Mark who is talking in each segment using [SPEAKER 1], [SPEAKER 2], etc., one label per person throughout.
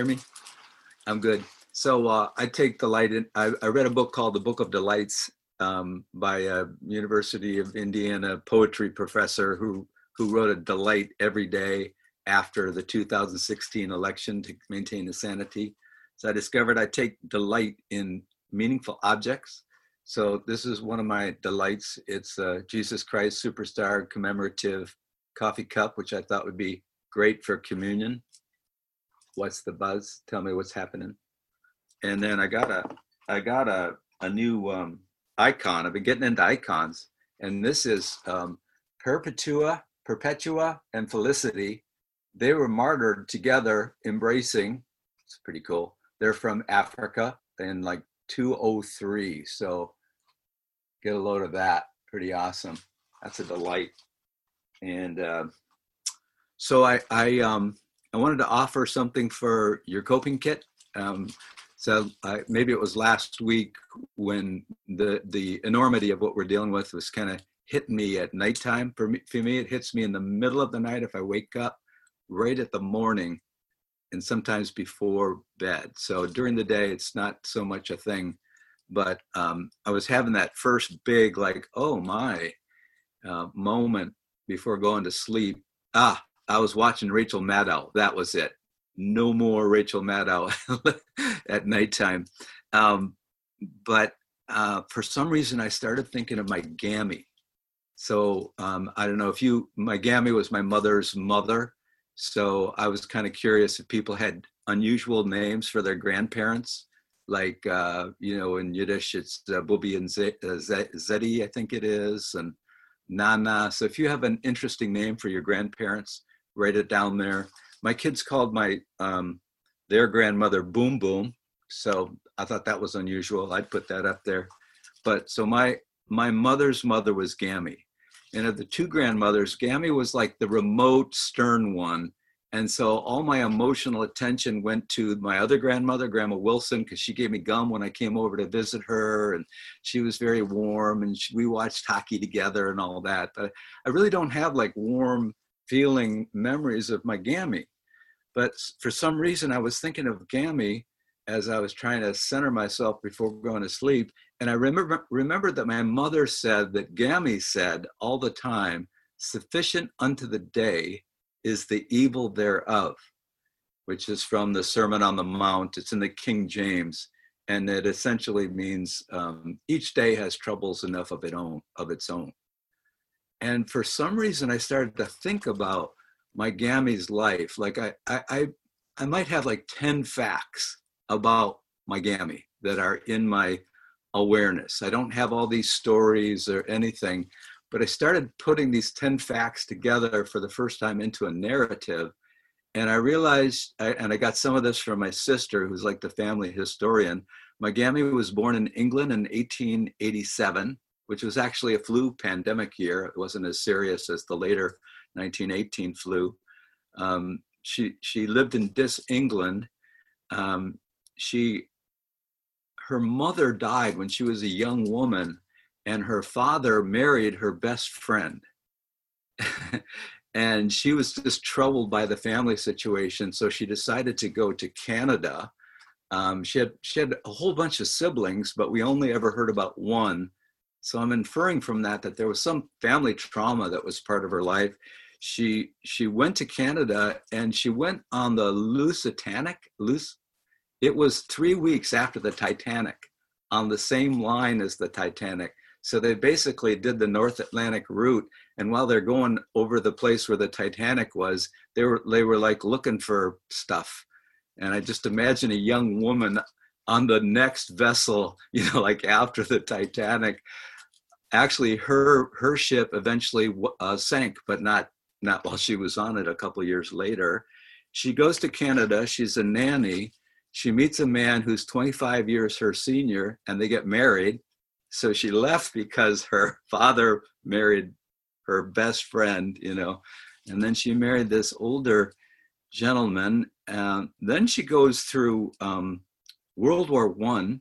[SPEAKER 1] hear me? I'm good. So uh, I take delight in. I, I, read a book called The Book of Delights um, by a University of Indiana poetry professor who who wrote a delight every day after the 2016 election to maintain his sanity. So I discovered I take delight in meaningful objects. So this is one of my delights. It's a Jesus Christ Superstar commemorative coffee cup, which I thought would be great for communion. What's the buzz? Tell me what's happening. And then I got a I got a a new um, icon. I've been getting into icons, and this is um, Perpetua, Perpetua, and Felicity. They were martyred together, embracing. It's pretty cool. They're from Africa in like 203. So get a load of that. Pretty awesome. That's a delight. And uh, so I I um I wanted to offer something for your coping kit. Um, so uh, maybe it was last week when the the enormity of what we're dealing with was kind of hitting me at nighttime. For me, for me, it hits me in the middle of the night if I wake up, right at the morning, and sometimes before bed. So during the day, it's not so much a thing. But um, I was having that first big, like, oh my, uh, moment before going to sleep. Ah, I was watching Rachel Maddow. That was it no more Rachel Maddow at nighttime. Um, but uh, for some reason, I started thinking of my Gammy. So um, I don't know if you, my Gammy was my mother's mother. So I was kind of curious if people had unusual names for their grandparents, like, uh, you know, in Yiddish, it's uh, Bubi and uh, Zeddy, I think it is, and Nana. So if you have an interesting name for your grandparents, write it down there my kids called my um, their grandmother Boom Boom, so I thought that was unusual. I'd put that up there. But so my my mother's mother was Gammy, and of the two grandmothers, Gammy was like the remote, stern one. And so all my emotional attention went to my other grandmother, Grandma Wilson, because she gave me gum when I came over to visit her, and she was very warm, and she, we watched hockey together and all that. But I really don't have like warm feeling memories of my Gammy. But for some reason, I was thinking of Gammy as I was trying to center myself before going to sleep. And I remember remember that my mother said that Gammy said all the time, sufficient unto the day is the evil thereof, which is from the Sermon on the Mount. It's in the King James. And it essentially means um, each day has troubles enough of, it own, of its own. And for some reason, I started to think about my Gammy's life. Like I, I, I, I might have like 10 facts about my Gammy that are in my awareness. I don't have all these stories or anything, but I started putting these 10 facts together for the first time into a narrative. And I realized, and I got some of this from my sister, who's like the family historian. My Gammy was born in England in 1887 which was actually a flu pandemic year. It wasn't as serious as the later 1918 flu. Um, she she lived in Dis England. Um, she her mother died when she was a young woman, and her father married her best friend. and she was just troubled by the family situation, so she decided to go to Canada. Um, she had she had a whole bunch of siblings, but we only ever heard about one so I'm inferring from that that there was some family trauma that was part of her life. She she went to Canada and she went on the Lusitania. Lus, it was three weeks after the Titanic, on the same line as the Titanic. So they basically did the North Atlantic route, and while they're going over the place where the Titanic was, they were they were like looking for stuff. And I just imagine a young woman on the next vessel, you know, like after the Titanic, actually her her ship eventually uh, sank, but not not while she was on it. A couple years later, she goes to Canada. She's a nanny. She meets a man who's 25 years her senior, and they get married. So she left because her father married her best friend, you know, and then she married this older gentleman. And then she goes through um, World War One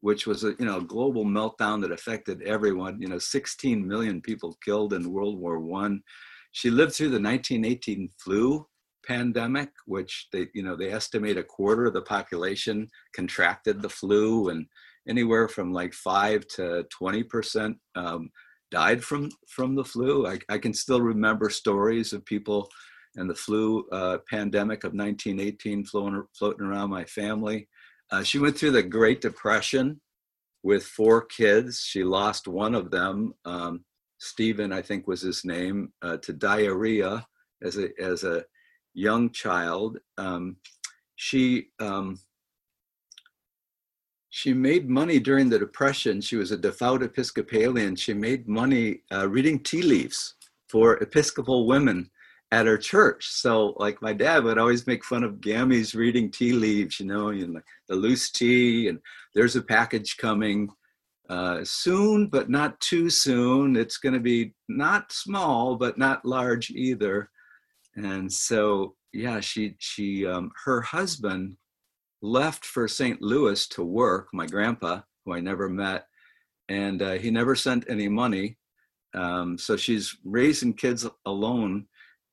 [SPEAKER 1] which was a you know global meltdown that affected everyone. You know, 16 million people killed in World War One. She lived through the 1918 flu pandemic, which they, you know, they estimate a quarter of the population contracted the flu, and anywhere from like five to twenty percent um, died from from the flu. I, I, can still remember stories of people and the flu uh, pandemic of 1918 floating, floating around my family. Uh, she went through the Great Depression with four kids. She lost one of them, um, Stephen, I think was his name, uh, to diarrhea as a as a young child. Um, she um, she made money during the depression. She was a devout Episcopalian. She made money uh, reading tea leaves for Episcopal women at her church. So, like my dad would always make fun of Gammies reading tea leaves, you know, and like the loose tea, and there's a package coming uh, soon, but not too soon. It's going to be not small, but not large either. And so, yeah, she she um, her husband left for St. Louis to work. My grandpa, who I never met, and uh, he never sent any money. Um, so she's raising kids alone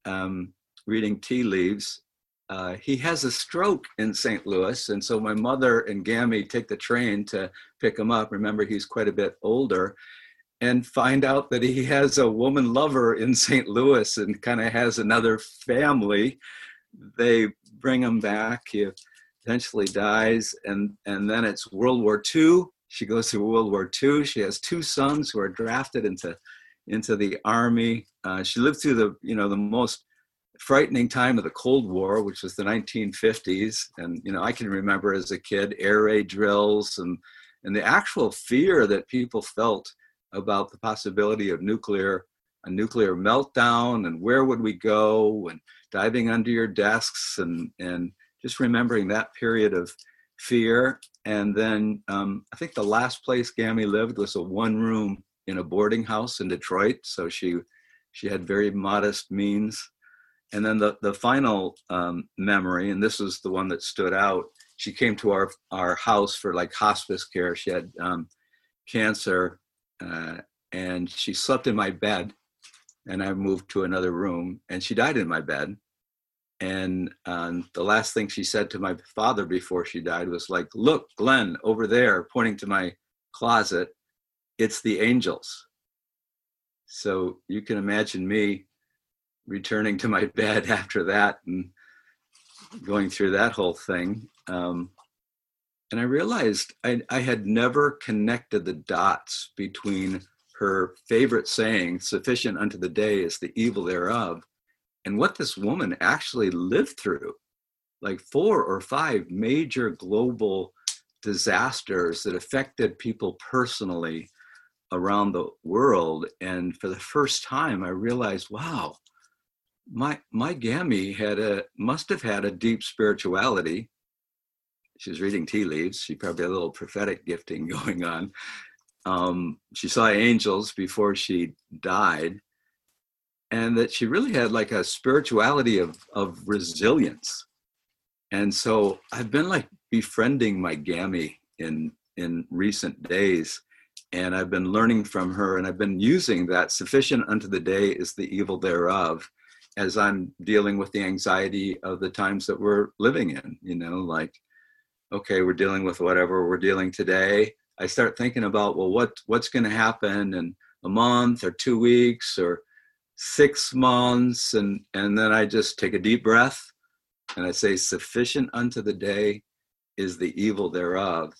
[SPEAKER 1] um, reading tea leaves. Uh, he has a stroke in St. Louis, and so my mother and Gammy take the train to pick him up. Remember, he's quite a bit older, and find out that he has a woman lover in St. Louis and kind of has another family. They bring him back. He eventually dies, and and then it's World War II. She goes through World War II. She has two sons who are drafted into into the army. Uh, she lived through the you know the most frightening time of the Cold War, which was the 1950s, and you know I can remember as a kid air raid drills and and the actual fear that people felt about the possibility of nuclear a nuclear meltdown and where would we go and diving under your desks and and just remembering that period of fear and then um, i think the last place gammy lived was a one room in a boarding house in Detroit. So she she had very modest means. And then the the final um, memory, and this is the one that stood out. She came to our our house for like hospice care. She had um, cancer, uh, and she slept in my bed. And I moved to another room, and she died in my bed. And um, the last thing she said to my father before she died was like, "Look, Glenn, over there," pointing to my closet it's the angels. So you can imagine me returning to my bed after that and going through that whole thing. Um, and I realized I, I had never connected the dots between her favorite saying, sufficient unto the day is the evil thereof, and what this woman actually lived through like four or five major global disasters that affected people personally around the world. And for the first time, I realized, wow, my my Gammy had a must have had a deep spirituality. She was reading tea leaves. She probably had a little prophetic gifting going on. Um, she saw angels before she died, and that she really had like a spirituality of of resilience. And so I've been like befriending my Gammy in in recent days and I've been learning from her, and I've been using that sufficient unto the day is the evil thereof as I'm dealing with the anxiety of the times that we're living in. You know, like, okay, we're dealing with whatever we're dealing today. I start thinking about, well, what what's going to happen in a month or two weeks or six months, and and then I just take a deep breath and I say, sufficient unto the day is the evil thereof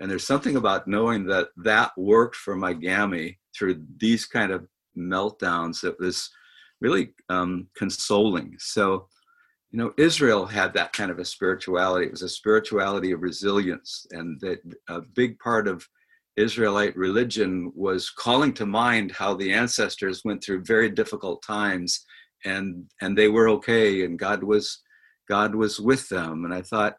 [SPEAKER 1] and there's something about knowing that that worked for my gammy through these kind of meltdowns that was really um, consoling. So you know israel had that kind of a spirituality. It was a spirituality of resilience and that a big part of israelite religion was calling to mind how the ancestors went through very difficult times and and they were okay and god was god was with them. And i thought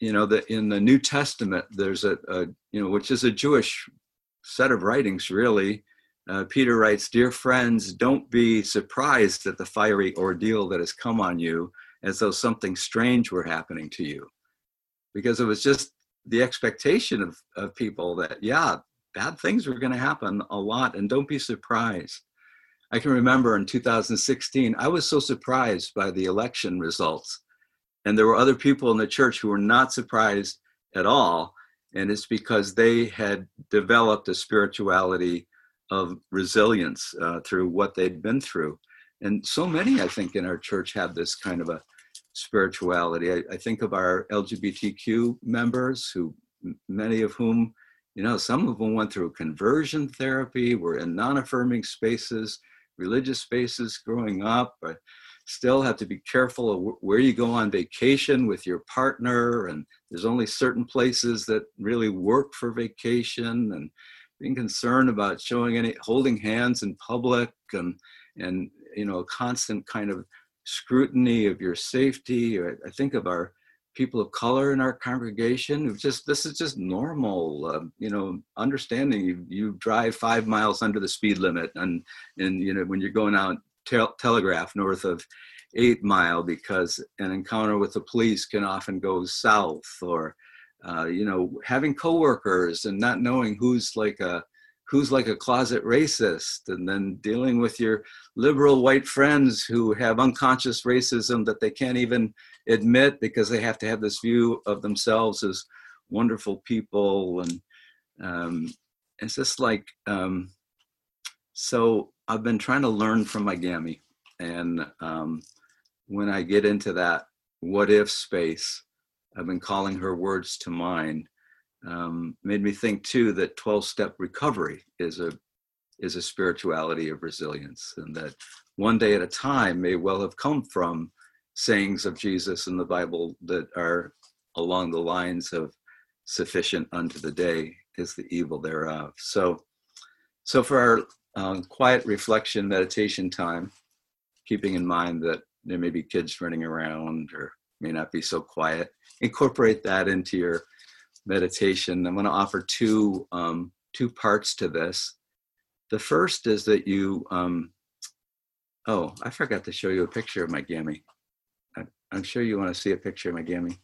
[SPEAKER 1] you know that in the new testament there's a, a, you know which is a jewish set of writings really. Uh, peter writes dear friends don't be surprised at the fiery ordeal that has come on you as though something strange were happening to you. Because it was just the expectation of, of people that yeah bad things were going to happen a lot and don't be surprised. I can remember in 2016, I was so surprised by the election results. And there were other people in the church who were not surprised at all. And it's because they had developed a spirituality of resilience uh, through what they'd been through. And so many, I think, in our church have this kind of a spirituality. I, I think of our LGBTQ members, who many of whom, you know, some of them went through conversion therapy, were in non affirming spaces, religious spaces growing up, still have to be careful of where you go on vacation with your partner. And there's only certain places that really work for vacation and being concerned about showing any holding hands in public and and you know a constant kind of scrutiny of your safety. I think of our people of color in our congregation who just this is just normal uh, you know understanding you, you drive five miles under the speed limit and and you know when you're going out te- telegraph north of eight mile because an encounter with the police can often go south or uh, you know having coworkers and not knowing who's like a who's like a closet racist and then dealing with your liberal white friends who have unconscious racism that they can't even admit because they have to have this view of themselves as wonderful people and um, it's just like um, so i've been trying to learn from my gammy and um, when i get into that what if space i've been calling her words to mind. um, made me think too that 12 step recovery is a is a spirituality of resilience and that one day at a time may well have come from sayings of jesus in the bible that are along the lines of sufficient unto the day is the evil thereof so so for our um, quiet reflection meditation time keeping in mind that there may be kids running around or may not be so quiet incorporate that into your meditation. I'm going to offer two um, two parts to this. The first is that you. Um, oh, I forgot to show you a picture of my gammy. I, am sure you want to see a picture of my gammy.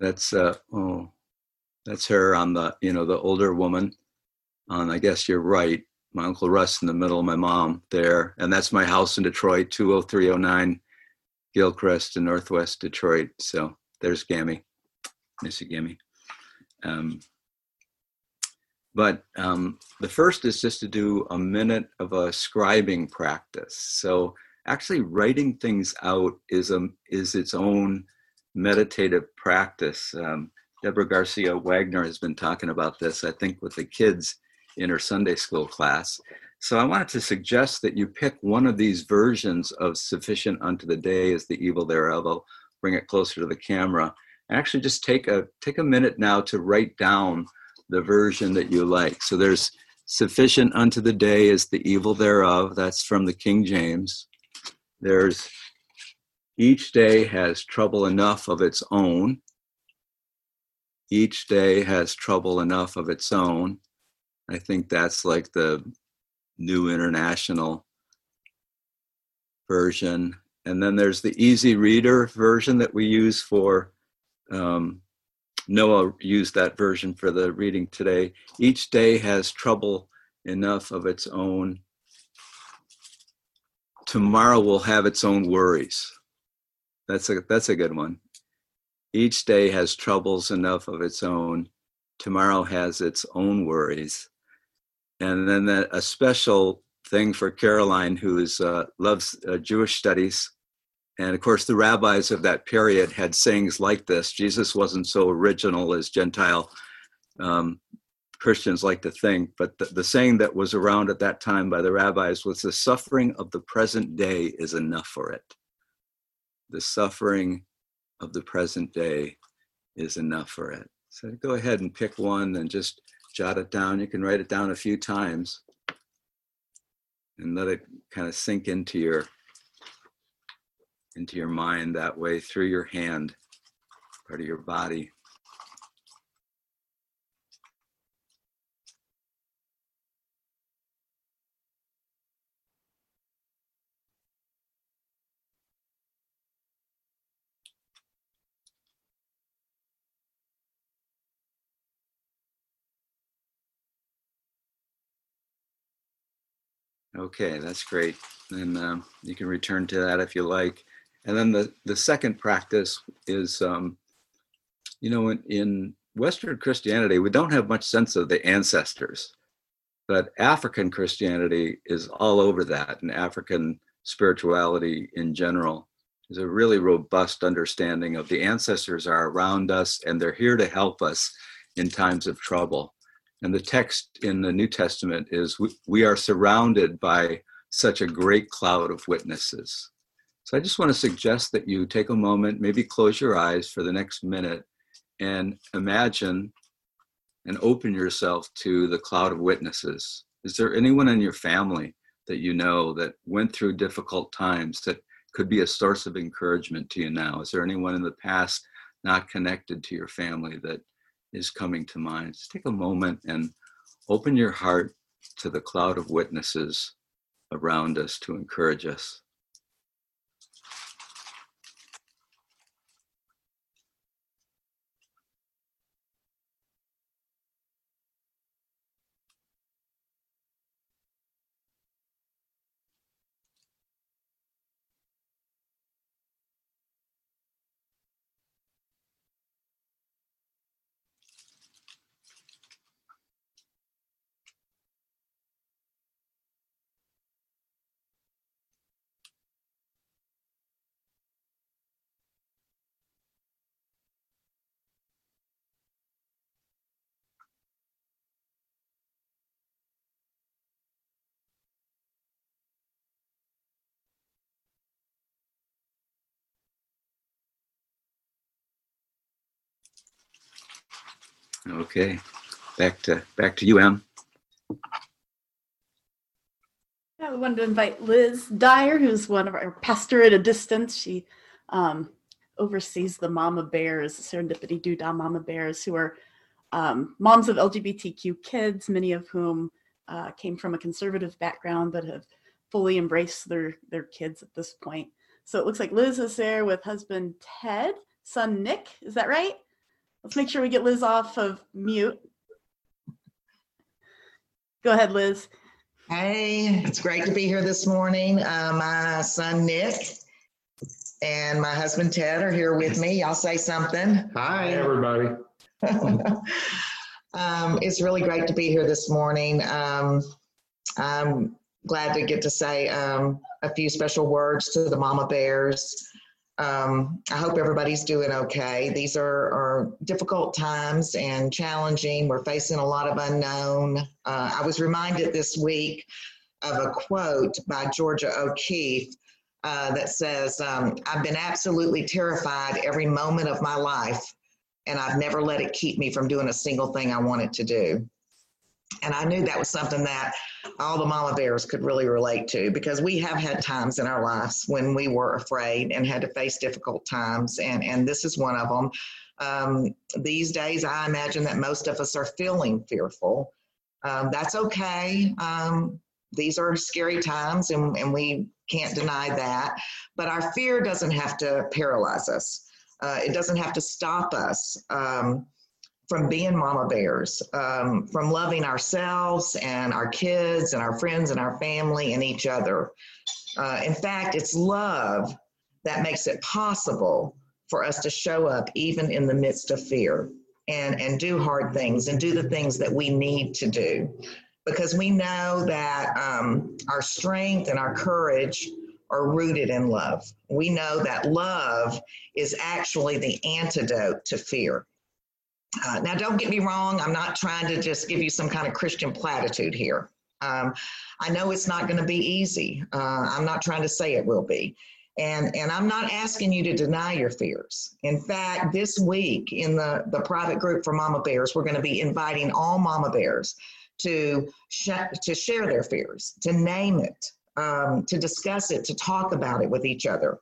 [SPEAKER 1] That's uh, oh, that's her on the you know the older woman. On I guess you're right. My uncle Russ in the middle, my mom there, and that's my house in Detroit, 20309 Gilchrist in Northwest Detroit. So there's Gammy, Missy Gammy. Um, but um, the first is just to do a minute of a scribing practice. So actually writing things out is a is its own meditative practice. Um, Deborah Garcia Wagner has been talking about this, I think, with the kids in her Sunday school class. So I wanted to suggest that you pick one of these versions of sufficient unto the day is the evil thereof. I'll bring it closer to the camera actually just take a take a minute now to write down the version that you like. So there's sufficient unto the day is the evil thereof. That's from the King James. There's each day has trouble enough of its own. Each day has trouble enough of its own. I think that's like the New International version. And then there's the easy reader version that we use for um, Noah used that version for the reading today. Each day has trouble enough of its own. Tomorrow will have its own worries. That's a that's a good one. Each day has troubles enough of its own. Tomorrow has its own worries. And then a special thing for Caroline, who is uh, loves uh, Jewish studies. And of course, the rabbis of that period had sayings like this. Jesus wasn't so original as Gentile um, Christians like to think, but the, the, saying that was around at that time by the rabbis was the suffering of the present day is enough for it. The suffering of the present day is enough for it. So go ahead and pick one and just jot it down. You can write it down a few times and let it kind of sink into your into your mind that way through your hand, part of your body. Okay, that's great. And um, you can return to that if you like. And then the, the second practice is, um, you know, in, in Western Christianity, we don't have much sense of the ancestors, but African Christianity is all over that, and African spirituality in general is a really robust understanding of the ancestors are around us and they're here to help us in times of trouble. And the text in the New Testament is we, we are surrounded by such a great cloud of witnesses. So I just want to suggest that you take a moment, maybe close your eyes for the next minute and imagine and open yourself to the cloud of witnesses. Is there anyone in your family that you know that went through difficult times that could be a source of encouragement to you now? Is there anyone in the past not connected to your family that is coming to mind? Just take a moment and open your heart to the cloud of witnesses around us to encourage us. Okay, back to back to you, Em.
[SPEAKER 2] Yeah, we wanted to invite Liz Dyer, who's one of our pastor at a distance. She um, oversees the Mama Bears, Serendipitydodah Mama Bears, who are um, moms of LGBTQ kids, many of whom uh, came from a conservative background but have fully embraced their their kids at this point. So it looks like Liz is there with husband Ted, son Nick. Is that right? Let's make sure we get Liz off of mute. Go ahead, Liz.
[SPEAKER 3] Hey, it's great to be here this morning. Uh, my son Nick and my husband Ted are here with me. Y'all say something.
[SPEAKER 4] Hi, everybody.
[SPEAKER 3] um, it's really great to be here this morning. Um, I'm glad to get to say um, a few special words to the Mama Bears. Um, I hope everybody's doing okay. These are, are, difficult times and challenging. We're facing a lot of unknown. Uh, I was reminded this week of a quote by Georgia O'Keeffe uh, that says, um, I've been absolutely terrified every moment of my life, and I've never let it keep me from doing a single thing I wanted to do. And I knew that was something that all the mama bears could really relate to because we have had times in our lives when we were afraid and had to face difficult times. And, and this is one of them. Um, these days, I imagine that most of us are feeling fearful. Um, that's okay. Um, these are scary times and, and we can't deny that. But our fear doesn't have to paralyze us. Uh, it doesn't have to stop us. Um, from being mama bears, um, from loving ourselves and our kids and our friends and our family and each other. Uh, in fact, it's love that makes it possible for us to show up even in the midst of fear and, and do hard things and do the things that we need to do. Because we know that um, our strength and our courage are rooted in love. We know that love is actually the antidote to fear. Uh, now, don't get me wrong, I'm not trying to just give you some kind of Christian platitude here. Um, I know it's not going to be easy. Uh, I'm not trying to say it will be. And, and I'm not asking you to deny your fears. In fact, this week in the, the private group for Mama Bears, we're going to be inviting all Mama Bears to, sh- to share their fears, to name it, um, to discuss it, to talk about it with each other.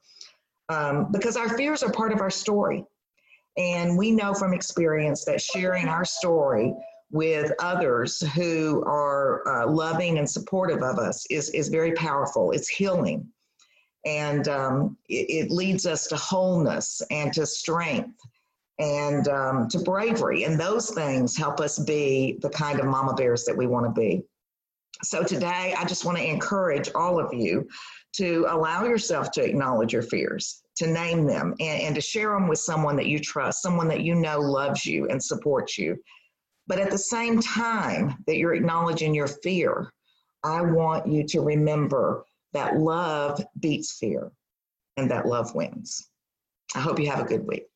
[SPEAKER 3] Um, because our fears are part of our story. And we know from experience that sharing our story with others who are uh, loving and supportive of us is, is very powerful. It's healing. And um, it, it, leads us to wholeness and to strength and um, to bravery. And those things help us be the kind of mama bears that we want to be. So today, I just want to encourage all of you to allow yourself to acknowledge your fears, to name them, and, and to share them with someone that you trust, someone that you know loves you and supports you. But at the same time that you're acknowledging your fear, I want you to remember that love beats fear and that love wins. I hope you have a good week.